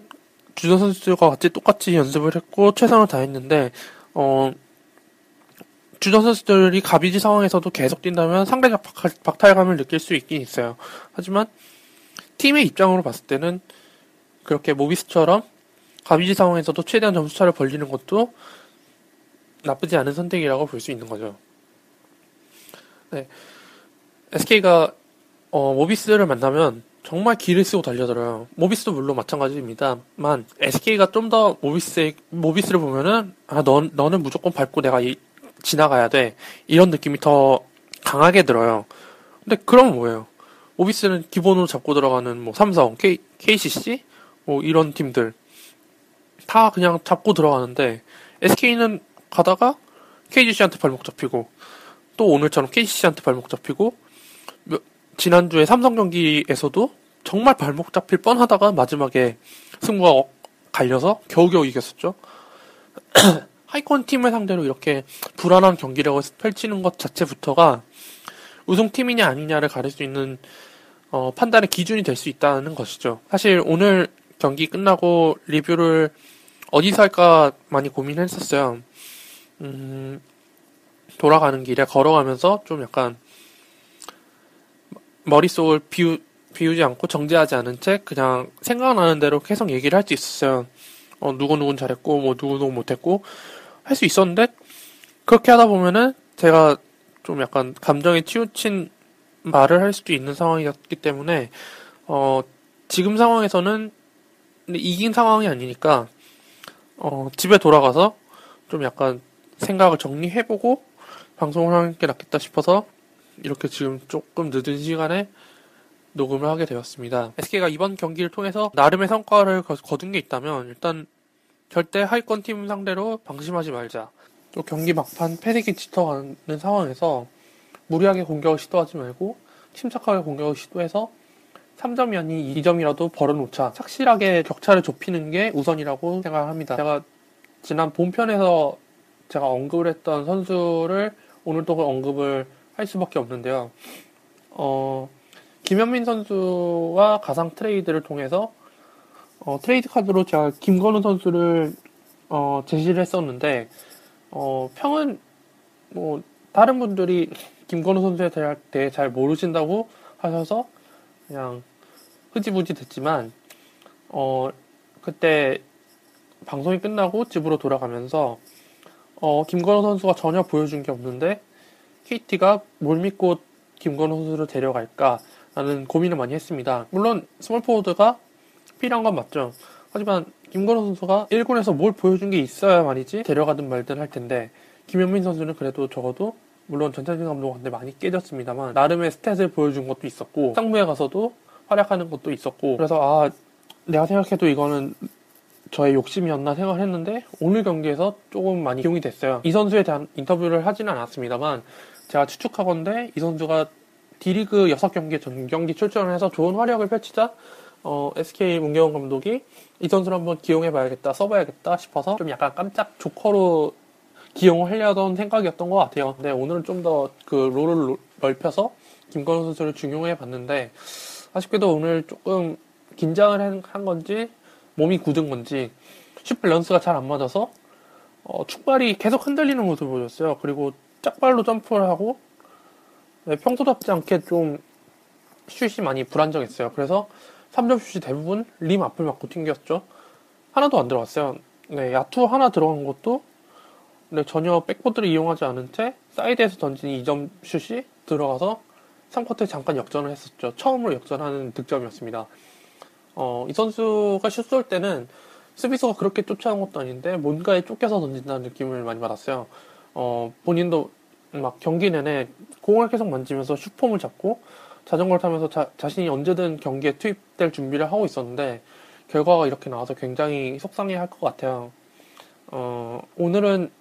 주전 선수들과 같이 똑같이 연습을 했고 최선을 다했는데 어 주전 선수들이 가비지 상황에서도 계속 뛴다면 상대적 박탈감을 느낄 수 있긴 있어요. 하지만 팀의 입장으로 봤을 때는 그렇게 모비스처럼 가비지 상황에서도 최대한 점수차를 벌리는 것도 나쁘지 않은 선택이라고 볼 수 있는 거죠. 네. SK가 어, 모비스를 만나면 정말 기를 쓰고 달려들어요. 모비스도 물론 마찬가지입니다만 SK가 좀 더 모비스 모비스를 보면은 아, 너, 너는 무조건 밟고 내가 이, 지나가야 돼 이런 느낌이 더 강하게 들어요. 근데 그럼 뭐예요? 모비스는 기본으로 잡고 들어가는 뭐 삼성, K, KCC 뭐 이런 팀들 다 그냥 잡고 들어가는데 SK는 가다가 KGC한테 발목 잡히고 또 오늘처럼 KCC한테 발목 잡히고 지난주에 삼성 경기에서도 정말 발목 잡힐 뻔하다가 마지막에 승부가 갈려서 겨우겨우 이겼었죠. 하이콘 팀을 상대로 이렇게 불안한 경기력을 펼치는 것 자체부터가 우승팀이냐 아니냐를 가릴 수 있는 어, 판단의 기준이 될 수 있다는 것이죠. 사실 오늘 경기 끝나고 리뷰를 어디서 할까 많이 고민했었어요. 음, 돌아가는 길에 걸어가면서 좀 약간 머릿속을 비우, 비우지 않고 정지하지 않은 채 그냥 생각나는 대로 계속 얘기를 할 수 있었어요. 어, 누구누군 잘했고, 뭐, 누구누구 못했고, 할 수 있었는데, 그렇게 하다 보면은 제가 좀 약간 감정에 치우친 말을 할 수도 있는 상황이었기 때문에, 어, 지금 상황에서는 이긴 상황이 아니니까, 어, 집에 돌아가서 좀 약간 생각을 정리해보고 방송을 하는 게 낫겠다 싶어서 이렇게 지금 조금 늦은 시간에 녹음을 하게 되었습니다. SK가 이번 경기를 통해서 나름의 성과를 거둔 게 있다면 일단 절대 하위권 팀 상대로 방심하지 말자. 또 경기 막판 패색이 짙어가는 상황에서 무리하게 공격을 시도하지 말고 침착하게 공격을 시도해서 3점이 아닌 2점이라도 벌어놓자. 착실하게 격차를 좁히는 게 우선이라고 생각합니다. 제가 지난 본편에서 제가 언급을 했던 선수를 오늘도 언급을 할 수밖에 없는데요. 어, 김현민 선수와 가상 트레이드를 통해서 어, 트레이드 카드로 제가 김건우 선수를 어, 제시를 했었는데 어, 평은 뭐 다른 분들이 김건우 선수에 대해 잘 모르신다고 하셔서 그냥 흐지부지 됐지만 어 그때 방송이 끝나고 집으로 돌아가면서 어 김건우 선수가 전혀 보여준 게 없는데 KT가 뭘 믿고 김건우 선수를 데려갈까라는 고민을 많이 했습니다. 물론 스몰 포워드가 필요한 건 맞죠. 하지만 김건우 선수가 1군에서 뭘 보여준 게 있어야 말이지 데려가든 말든 할 텐데 김현민 선수는 그래도 적어도 물론 전찬진 감독한테 많이 깨졌습니다만 나름의 스탯을 보여준 것도 있었고, 3부에 가서도 활약하는 것도 있었고, 그래서 아, 내가 생각해도 이거는 저의 욕심이었나 생각을 했는데 오늘 경기에서 조금 많이 기용이 됐어요. 이 선수에 대한 인터뷰를 하지는 않았습니다만 제가 추측하건데 이 선수가 D리그 6경기 전 경기 출전을 해서 좋은 활약을 펼치자 어, SK 문경원 감독이 이 선수를 한번 기용해봐야겠다, 써봐야겠다 싶어서 좀 약간 깜짝 조커로 기용을 하려던 생각이었던 것 같아요. 근데 오늘은 좀 더 그 롤을 넓혀서 김건우 선수를 중용해 봤는데 아쉽게도 오늘 조금 긴장을 한 건지 몸이 굳은 건지 슈 밸런스가 잘 안 맞아서 어, 축발이 계속 흔들리는 모습을 보였어요. 그리고 짝발로 점프를 하고 네, 평소답지 않게 좀 슛이 많이 불안정했어요. 그래서 3점 슛이 대부분 림 앞을 맞고 튕겼죠. 하나도 안 들어갔어요. 네, 야투 하나 들어간 것도 네, 전혀 백보드를 이용하지 않은 채 사이드에서 던진 2점 슛이 들어가서 3쿼터에 잠깐 역전을 했었죠. 처음으로 역전하는 득점이었습니다. 어, 이 선수가 슛 쏠 때는 수비수가 그렇게 쫓아온 것도 아닌데 뭔가에 쫓겨서 던진다는 느낌을 많이 받았어요. 어, 본인도 막 경기 내내 공을 계속 만지면서 슈폼을 잡고 자전거를 타면서 자, 자신이 언제든 경기에 투입될 준비를 하고 있었는데 결과가 이렇게 나와서 굉장히 속상해 할 것 같아요. 어, 오늘은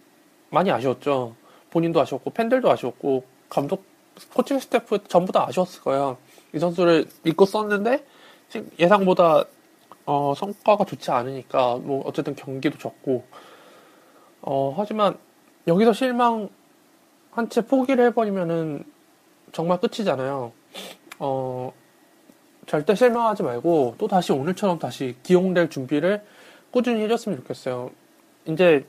많이 아쉬웠죠. 본인도 아쉬웠고 팬들도 아쉬웠고 감독 코칭 스태프 전부 다 아쉬웠을 거예요. 이 선수를 믿고 썼는데 예상보다 어, 성과가 좋지 않으니까 뭐 어쨌든 경기도 졌고 어, 하지만 여기서 실망 한 채 포기를 해버리면은 정말 끝이잖아요. 어, 절대 실망하지 말고 또 다시 오늘처럼 다시 기용될 준비를 꾸준히 해줬으면 좋겠어요. 이제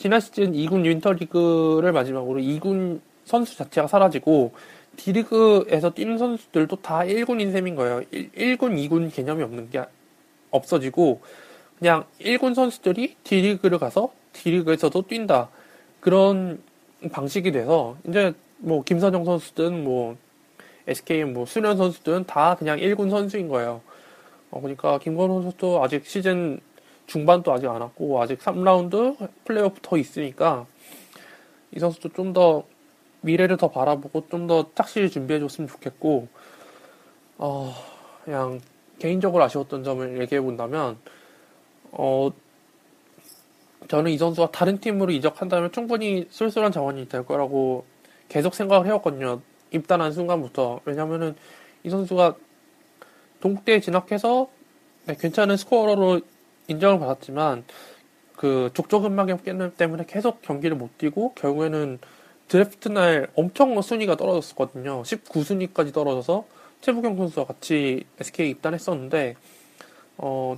지난 시즌 2군 윈터리그를 마지막으로 2군 선수 자체가 사라지고 D리그에서 뛰는 선수들도 다 1군 인 셈인 거예요. 1, 군 2군 개념이 없는 게 없어지고 그냥 1군 선수들이 D리그를 가서 D리그에서도 뛴다. 그런 방식이 돼서 이제 뭐 김선영 선수든 뭐 SK 뭐 수련 선수든 다 그냥 1군 선수인 거예요. 어, 그러니까 김건호 선수도 아직 시즌 중반도 아직 안 왔고 아직 3라운드 플레이오프 더 있으니까 이 선수도 좀 더 미래를 더 바라보고 좀 더 착실히 준비해 줬으면 좋겠고 어 그냥 개인적으로 아쉬웠던 점을 얘기해 본다면 어 저는 이 선수가 다른 팀으로 이적한다면 충분히 쏠쏠한 자원이 될 거라고 계속 생각을 해왔거든요. 입단한 순간부터. 왜냐면은 이 선수가 동국대에 진학해서 네, 괜찮은 스코어로 인정을 받았지만 그 족저근막염 때문에 계속 경기를 못 뛰고 결국에는 드래프트 날 엄청 순위가 떨어졌었거든요. 19순위까지 떨어져서 최부경 선수와 같이 SK 입단했었는데 어,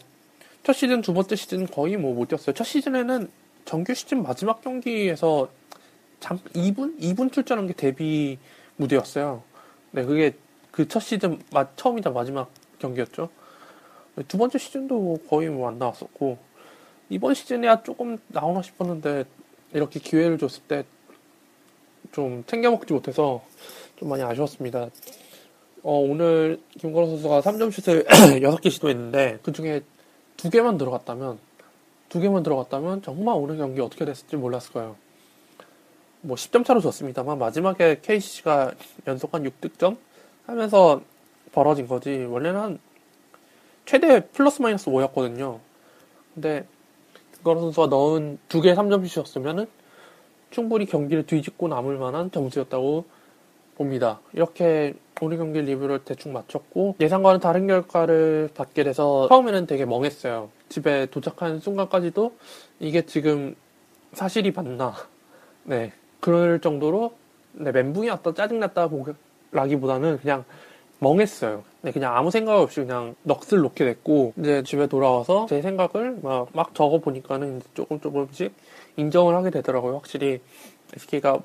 첫 시즌 두 번째 시즌 거의 뭐 못 뛰었어요. 첫 시즌에는 정규 시즌 마지막 경기에서 잠 2분 2분 출전한 게 데뷔 무대였어요. 네, 그게 그 첫 시즌 마, 처음이자 마지막 경기였죠. 두 번째 시즌도 거의 뭐 안 나왔었고 이번 시즌에야 조금 나오나 싶었는데 이렇게 기회를 줬을 때 좀 챙겨 먹지 못해서 좀 많이 아쉬웠습니다. 어, 오늘 김건호 선수가 3점 슛을 6개 시도했는데 그 중에 두 개만 들어갔다면 두 개만 들어갔다면 정말 오늘 경기 어떻게 됐을지 몰랐을 거예요. 뭐 10점 차로 졌습니다만 마지막에 KC가 연속한 6득점 하면서 벌어진 거지 원래는 최대 플러스 마이너스 5였거든요. 근데 그걸 선수가 넣은 두개 3점슛이었으면은 충분히 경기를 뒤집고 남을 만한 점수였다고 봅니다. 이렇게 오늘 경기 리뷰를 대충 마쳤고 예상과는 다른 결과를 받게 돼서 처음에는 되게 멍했어요. 집에 도착한 순간까지도 이게 지금 사실이 맞나? 네. 그럴 정도로 네, 멘붕이 왔다 짜증났다 라기보다는 그냥 멍했어요. 네, 그냥 아무 생각 없이 그냥 넋을 놓게 됐고 이제 집에 돌아와서 제 생각을 막, 막 적어 보니까는 조금 조금씩 인정을 하게 되더라고요. 확실히 SK가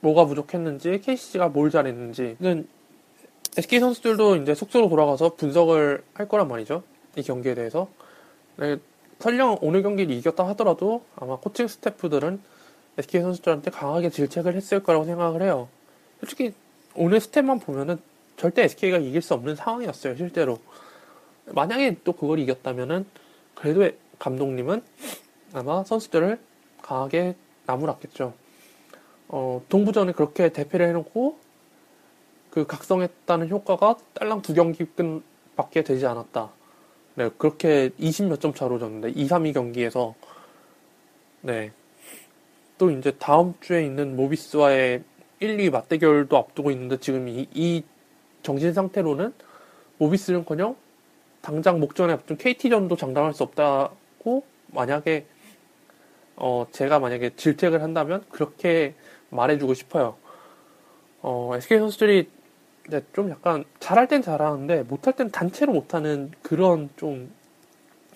뭐가 부족했는지 KC가 뭘 잘했는지 SK 선수들도 이제 숙소로 돌아가서 분석을 할 거란 말이죠. 이 경기에 대해서. 네, 설령 오늘 경기를 이겼다 하더라도 아마 코칭 스태프들은 SK 선수들한테 강하게 질책을 했을 거라고 생각을 해요. 솔직히 오늘 스텝만 보면은 절대 SK가 이길 수 없는 상황이었어요, 실제로. 만약에 또 그걸 이겼다면은 그래도 감독님은 아마 선수들을 강하게 나무랐겠죠. 어, 동부전에 그렇게 대패를 해놓고 그 각성했다는 효과가 딸랑 두 경기 끝밖에 되지 않았다. 네, 그렇게 20몇 점 차로 졌는데 2, 3위 경기에서 네. 또 이제 다음 주에 있는 모비스와의 1, 2위 맞대결도 앞두고 있는데 지금 이, 이 정신 상태로는 모비스는커녕 당장 목전에 앞둔 KT전도 장담할 수 없다고 만약에 어 제가 만약에 질책을 한다면 그렇게 말해주고 싶어요. 어 SK 선수들이 좀 약간 잘할 땐 잘하는데 못할 땐 단체로 못하는 그런 좀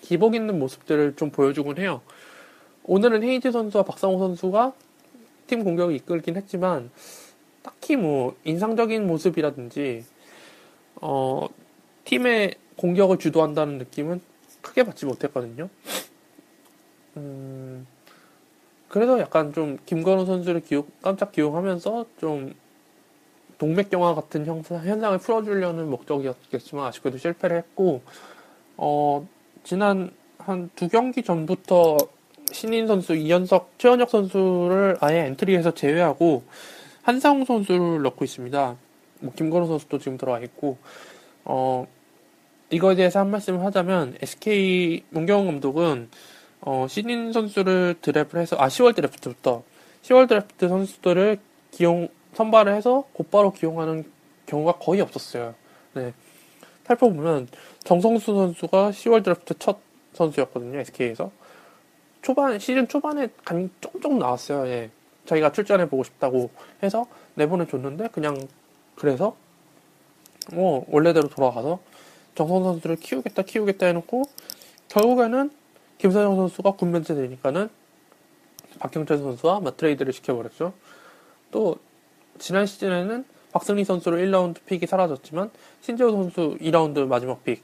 기복 있는 모습들을 좀 보여주곤 해요. 오늘은 헤이즈 선수와 박상호 선수가 팀 공격을 이끌긴 했지만 딱히 뭐 인상적인 모습이라든지 어 팀의 공격을 주도한다는 느낌은 크게 받지 못했거든요. 음, 그래서 약간 좀 김건우 선수를 기용, 깜짝 기용하면서 좀 동맥경화 같은 현상을 풀어주려는 목적이었겠지만 아쉽게도 실패를 했고, 어, 지난 한 두 경기 전부터 신인 선수 이현석, 최원혁 선수를 아예 엔트리에서 제외하고 한상웅 선수를 넣고 있습니다. 뭐 김건우 선수도 지금 들어와 있고, 어, 이거에 대해서 한 말씀을 하자면 SK 문경은 감독은 어, 신인 선수를 드래프트를 해서 아 10월 드래프트부터 10월 드래프트 선수들을 기용 선발을 해서 곧바로 기용하는 경우가 거의 없었어요. 네. 살펴 보면 정성수 선수가 10월 드래프트 첫 선수였거든요. SK에서 초반 시즌 초반에 간 조금 나왔어요. 예. 자기가 출전해 보고 싶다고 해서 내보내 줬는데 그냥 그래서 뭐 원래대로 돌아가서 정성 선수를 키우겠다 키우겠다 해놓고 결국에는 김선영 선수가 군변제 되니까는 박경철 선수와 맞트레이드를 시켜버렸죠. 또 지난 시즌에는 박승리 선수를 1라운드 pick이 사라졌지만 신재호 선수 2라운드 마지막 pick.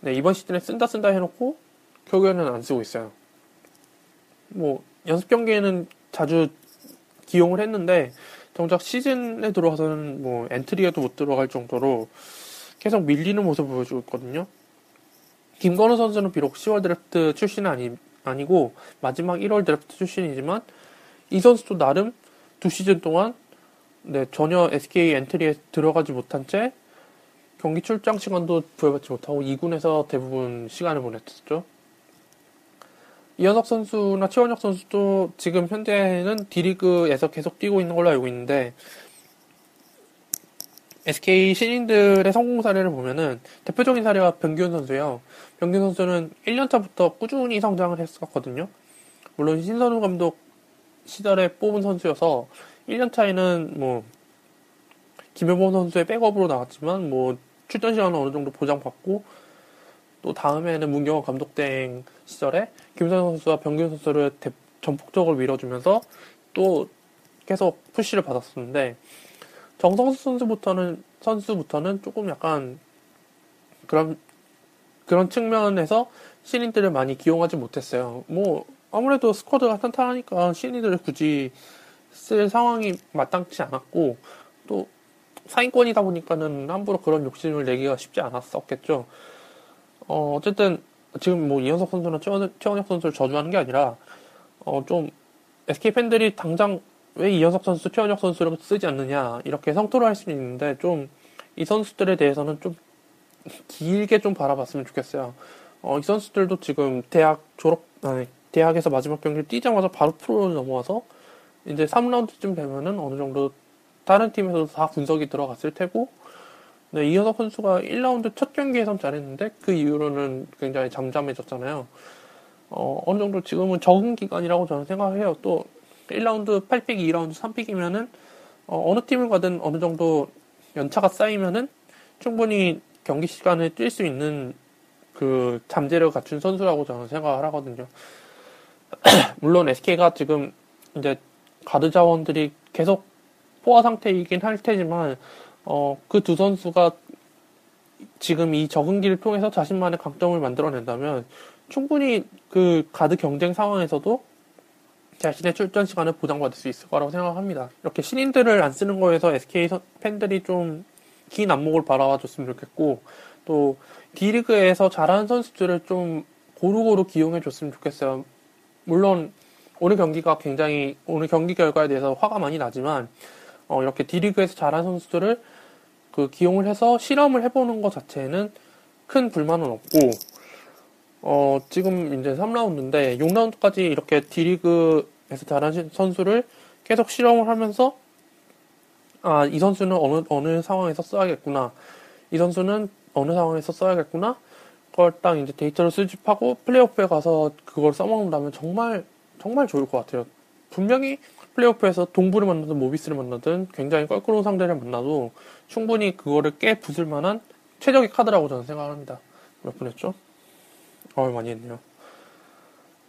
네, 이번 시즌에 쓴다 쓴다 해놓고 결국에는 안 쓰고 있어요. 뭐 연습 경기에는 자주 기용을 했는데 정작 시즌에 들어와서는 뭐 엔트리에도 못 들어갈 정도로 계속 밀리는 모습을 보여주고 있거든요. 김건우 선수는 비록 10월 드래프트 출신은 아니, 아니고 마지막 1월 드래프트 출신이지만 이 선수도 나름 두 시즌 동안 네, 전혀 SK 엔트리에 들어가지 못한 채 경기 출장 시간도 부여받지 못하고 2군에서 대부분 시간을 보냈었죠. 이현석 선수나 최원혁 선수도 지금 현재는 D리그에서 계속 뛰고 있는 걸로 알고 있는데 SK 신인들의 성공 사례를 보면은 대표적인 사례가 변기훈 선수예요. 변기훈 선수는 1년 차부터 꾸준히 성장을 했었거든요. 물론 신선우 감독 시절에 뽑은 선수여서 1년 차에는 뭐 김효범 선수의 백업으로 나왔지만 뭐 출전 시간은 어느 정도 보장받고 또 다음에는 문경호 감독 땡 시절에 김선우 선수와 변기훈 선수를 대, 전폭적으로 밀어주면서 또 계속 푸시를 받았었는데 정성수 선수부터는 선수부터는 조금 약간 그런 그런 측면에서 신인들을 많이 기용하지 못했어요. 뭐 아무래도 스쿼드가 탄탄하니까 신인들을 굳이 쓸 상황이 마땅치 않았고 또 사인권이다 보니까는 함부로 그런 욕심을 내기가 쉽지 않았었겠죠. 어, 어쨌든 지금 뭐 이현석 선수나 최원, 최원혁 선수를 저주하는 게 아니라 어, 좀 SK 팬들이 당장 왜 이현석 선수, 최원혁 선수를 쓰지 않느냐 이렇게 성토를 할 수는 있는데 좀 이 선수들에 대해서는 좀 길게 좀 바라봤으면 좋겠어요. 어, 이 선수들도 지금 대학 졸업 아니 대학에서 마지막 경기를 뛰자마자 바로 프로로 넘어와서 이제 3라운드쯤 되면은 어느 정도 다른 팀에서도 다 분석이 들어갔을 테고 네, 이현석 선수가 1라운드 첫 경기에선 잘했는데 그 이후로는 굉장히 잠잠해졌잖아요. 어, 어느 정도 지금은 적응 기간이라고 저는 생각해요. 또 1라운드 8 pick, 2라운드 3 pick이면은 어, 느 팀을 가든 어느 정도 연차가 쌓이면은 충분히 경기 시간을 뛸 수 있는 그 잠재를 갖춘 선수라고 저는 생각을 하거든요. 물론 SK가 지금 이제 가드 자원들이 계속 포화 상태이긴 할 테지만 어, 그 두 선수가 지금 이 적응기를 통해서 자신만의 강점을 만들어낸다면 충분히 그 가드 경쟁 상황에서도 자신의 출전 시간을 보장받을 수 있을 거라고 생각합니다. 이렇게 신인들을 안 쓰는 거에서 SK 팬들이 좀 긴 안목을 바라봐 줬으면 좋겠고 또 D리그에서 잘하는 선수들을 좀 고루고루 기용해 줬으면 좋겠어요. 물론 오늘 경기가 굉장히 오늘 경기 결과에 대해서 화가 많이 나지만 어, 이렇게 D리그에서 잘하는 선수들을 그 기용을 해서 실험을 해보는 것 자체는 큰 불만은 없고 어, 지금 이제 3라운드인데 6라운드까지 이렇게 D리그에서 잘하신 선수를 계속 실험을 하면서 아, 이 선수는 어느, 어느 상황에서 써야겠구나. 이 선수는 어느 상황에서 써야겠구나. 그걸 딱 이제 데이터를 수집하고 플레이오프에 가서 그걸 써먹는다면 정말, 정말 좋을 것 같아요. 분명히 플레이오프에서 동부를 만나든 모비스를 만나든 굉장히 껄끄러운 상대를 만나도 충분히 그거를 깨 부술 만한 최적의 카드라고 저는 생각합니다. 몇 분 했죠? 어, 많이 했네요.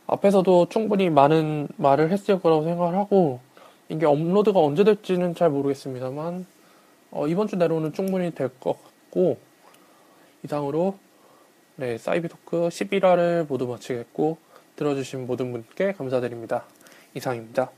앞에서도 충분히 많은 말을 했을 거라고 생각을 하고, 이게 업로드가 언제 될지는 잘 모르겠습니다만, 어, 이번 주 내로는 충분히 될 것 같고, 이상으로, 네, 사이비 토크 11화를 모두 마치겠고, 들어주신 모든 분께 감사드립니다. 이상입니다.